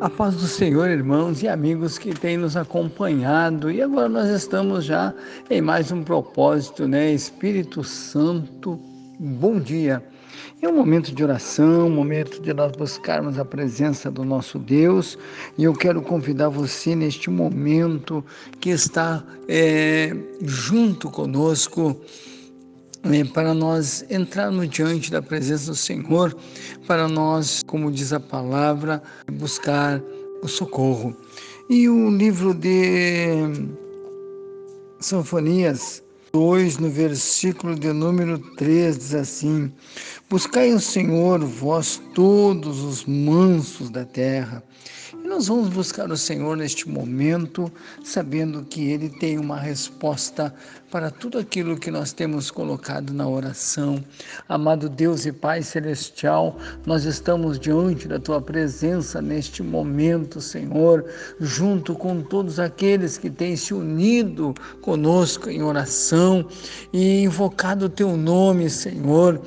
A paz do Senhor, irmãos e amigos que têm nos acompanhado. E agora nós estamos já em mais um propósito, né? Espírito Santo, bom dia. É um momento de oração, um momento de nós buscarmos a presença do nosso Deus. E eu quero convidar você neste momento que está é, junto conosco para nós entrarmos diante da presença do Senhor, para nós, como diz a palavra, buscar o socorro. E o livro de Sanfonias 2, no versículo de número 3, diz assim: Buscai o Senhor, vós todos os mansos da terra e nós vamos buscar o Senhor neste momento, sabendo que Ele tem uma resposta para tudo aquilo que nós temos colocado na oração. Amado Deus e Pai Celestial, nós estamos diante da Tua presença neste momento, Senhor, junto com todos aqueles que têm se unido conosco em oração e invocado o Teu nome, Senhor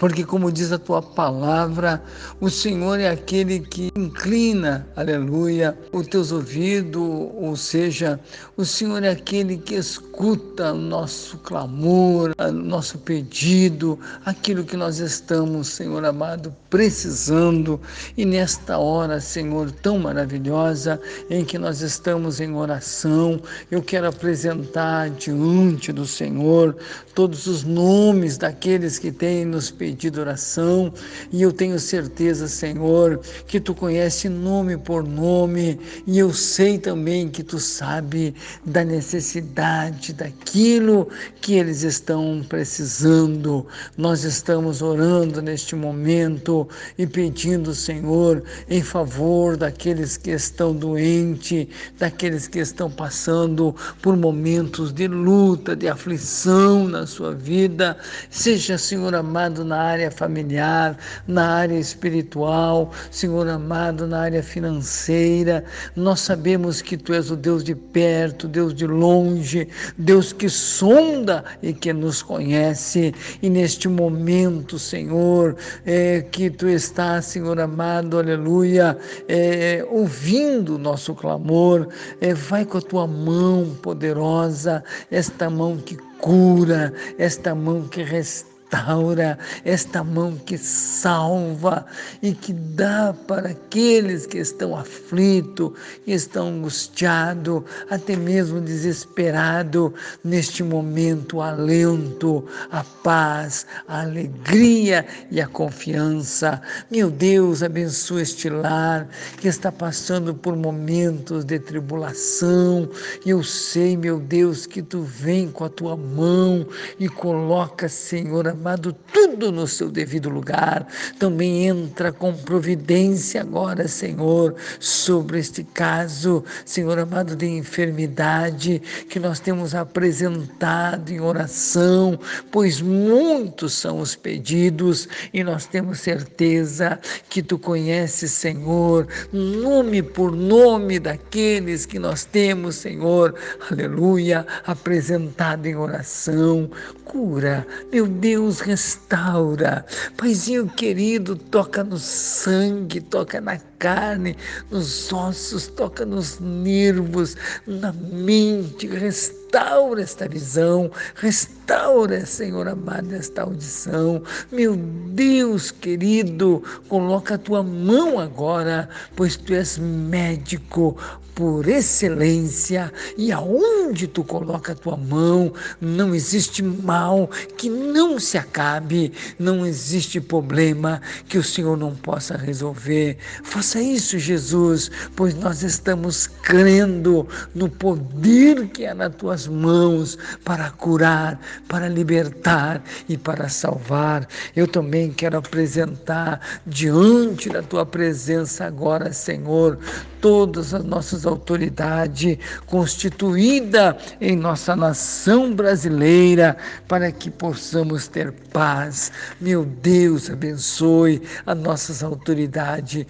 porque, como diz a tua palavra, o Senhor é aquele que inclina, aleluia, os teus ouvidos, ou seja, o Senhor é aquele que escuta o nosso clamor, o nosso pedido, aquilo que nós estamos, Senhor amado, precisando. E nesta hora, Senhor, tão maravilhosa, em que nós estamos em oração, eu quero apresentar diante do Senhor todos os nomes daqueles que têm nos pedido pedido oração, e eu tenho certeza, Senhor, que tu conhece nome por nome, e eu sei também que tu sabe da necessidade daquilo que eles estão precisando. Nós estamos orando neste momento e pedindo, Senhor, em favor daqueles que estão doentes, daqueles que estão passando por momentos de luta, de aflição na sua vida. Seja, Senhor amado, na área familiar, na área espiritual, Senhor amado, na área financeira. Nós sabemos que Tu és o Deus de perto, Deus de longe, Deus que sonda e que nos conhece. E neste momento, Senhor, é, que Tu estás, Senhor amado, aleluia, é, ouvindo o nosso clamor, é, vai com a Tua mão poderosa, esta mão que cura, esta mão que restaura restaura, esta mão que salva e que dá para aqueles que estão aflitos, que estão angustiados, até mesmo desesperados, neste momento, alento, a paz, a alegria e a confiança. Meu Deus, abençoa este lar que está passando por momentos de tribulação. Eu sei, meu Deus, que tu vem com a tua mão e coloca, Senhor, a amado, tudo no seu devido lugar. Também entra com providência agora, Senhor, sobre este caso, Senhor amado, de enfermidade que nós temos apresentado em oração, pois muitos são os pedidos e nós temos certeza que tu conheces, Senhor, nome por nome daqueles que nós temos, Senhor, aleluia, apresentado em oração. Cura, meu Deus Deus restaura. Paizinho querido, toca no sangue, toca na carne, nos ossos, toca nos nervos, na mente, restaura esta visão, restaura, Senhor amado, esta audição. Meu Deus querido, coloca a tua mão agora, pois tu és médico por excelência e aonde tu coloca a tua mão, não existe mal que não se acabe, não existe problema que o Senhor não possa resolver. Faça isso, Jesus, pois nós estamos crendo no poder que é nas tuas mãos para curar, para libertar e para salvar. Eu também quero apresentar diante da tua presença agora, Senhor, todas as nossas autoridades constituída em nossa nação brasileira para que possamos ter paz. Meu Deus, abençoe as nossas autoridades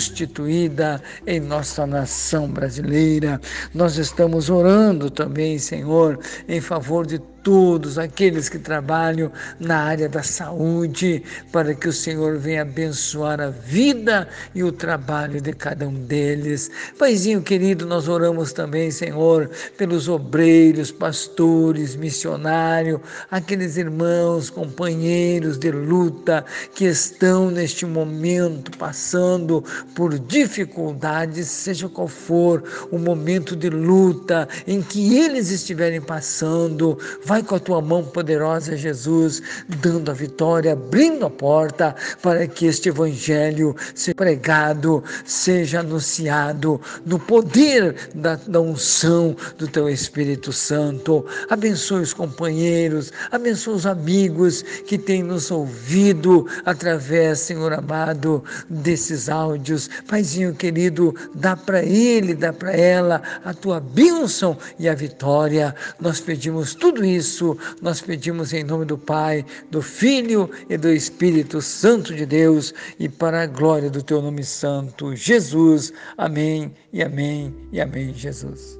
constituída em nossa nação brasileira. Nós estamos orando também, Senhor, em favor de todos aqueles que trabalham na área da saúde, para que o Senhor venha abençoar a vida e o trabalho de cada um deles. Paizinho querido, nós oramos também, Senhor, pelos obreiros, pastores, missionários, aqueles irmãos, companheiros de luta que estão neste momento passando por dificuldades, seja qual for o momento de luta em que eles estiverem passando, Vai com a tua mão poderosa, Jesus, dando a vitória, abrindo a porta para que este evangelho seja pregado, seja anunciado no poder da, da unção do teu Espírito Santo. Abençoe os companheiros, abençoe os amigos que têm nos ouvido através, Senhor amado, desses áudios. Paizinho querido, dá para ele, dá para ela a tua bênção e a vitória. Nós pedimos tudo isso isso nós pedimos em nome do Pai, do Filho e do Espírito Santo de Deus e para a glória do teu nome santo, Jesus. Amém e amém e amém, Jesus.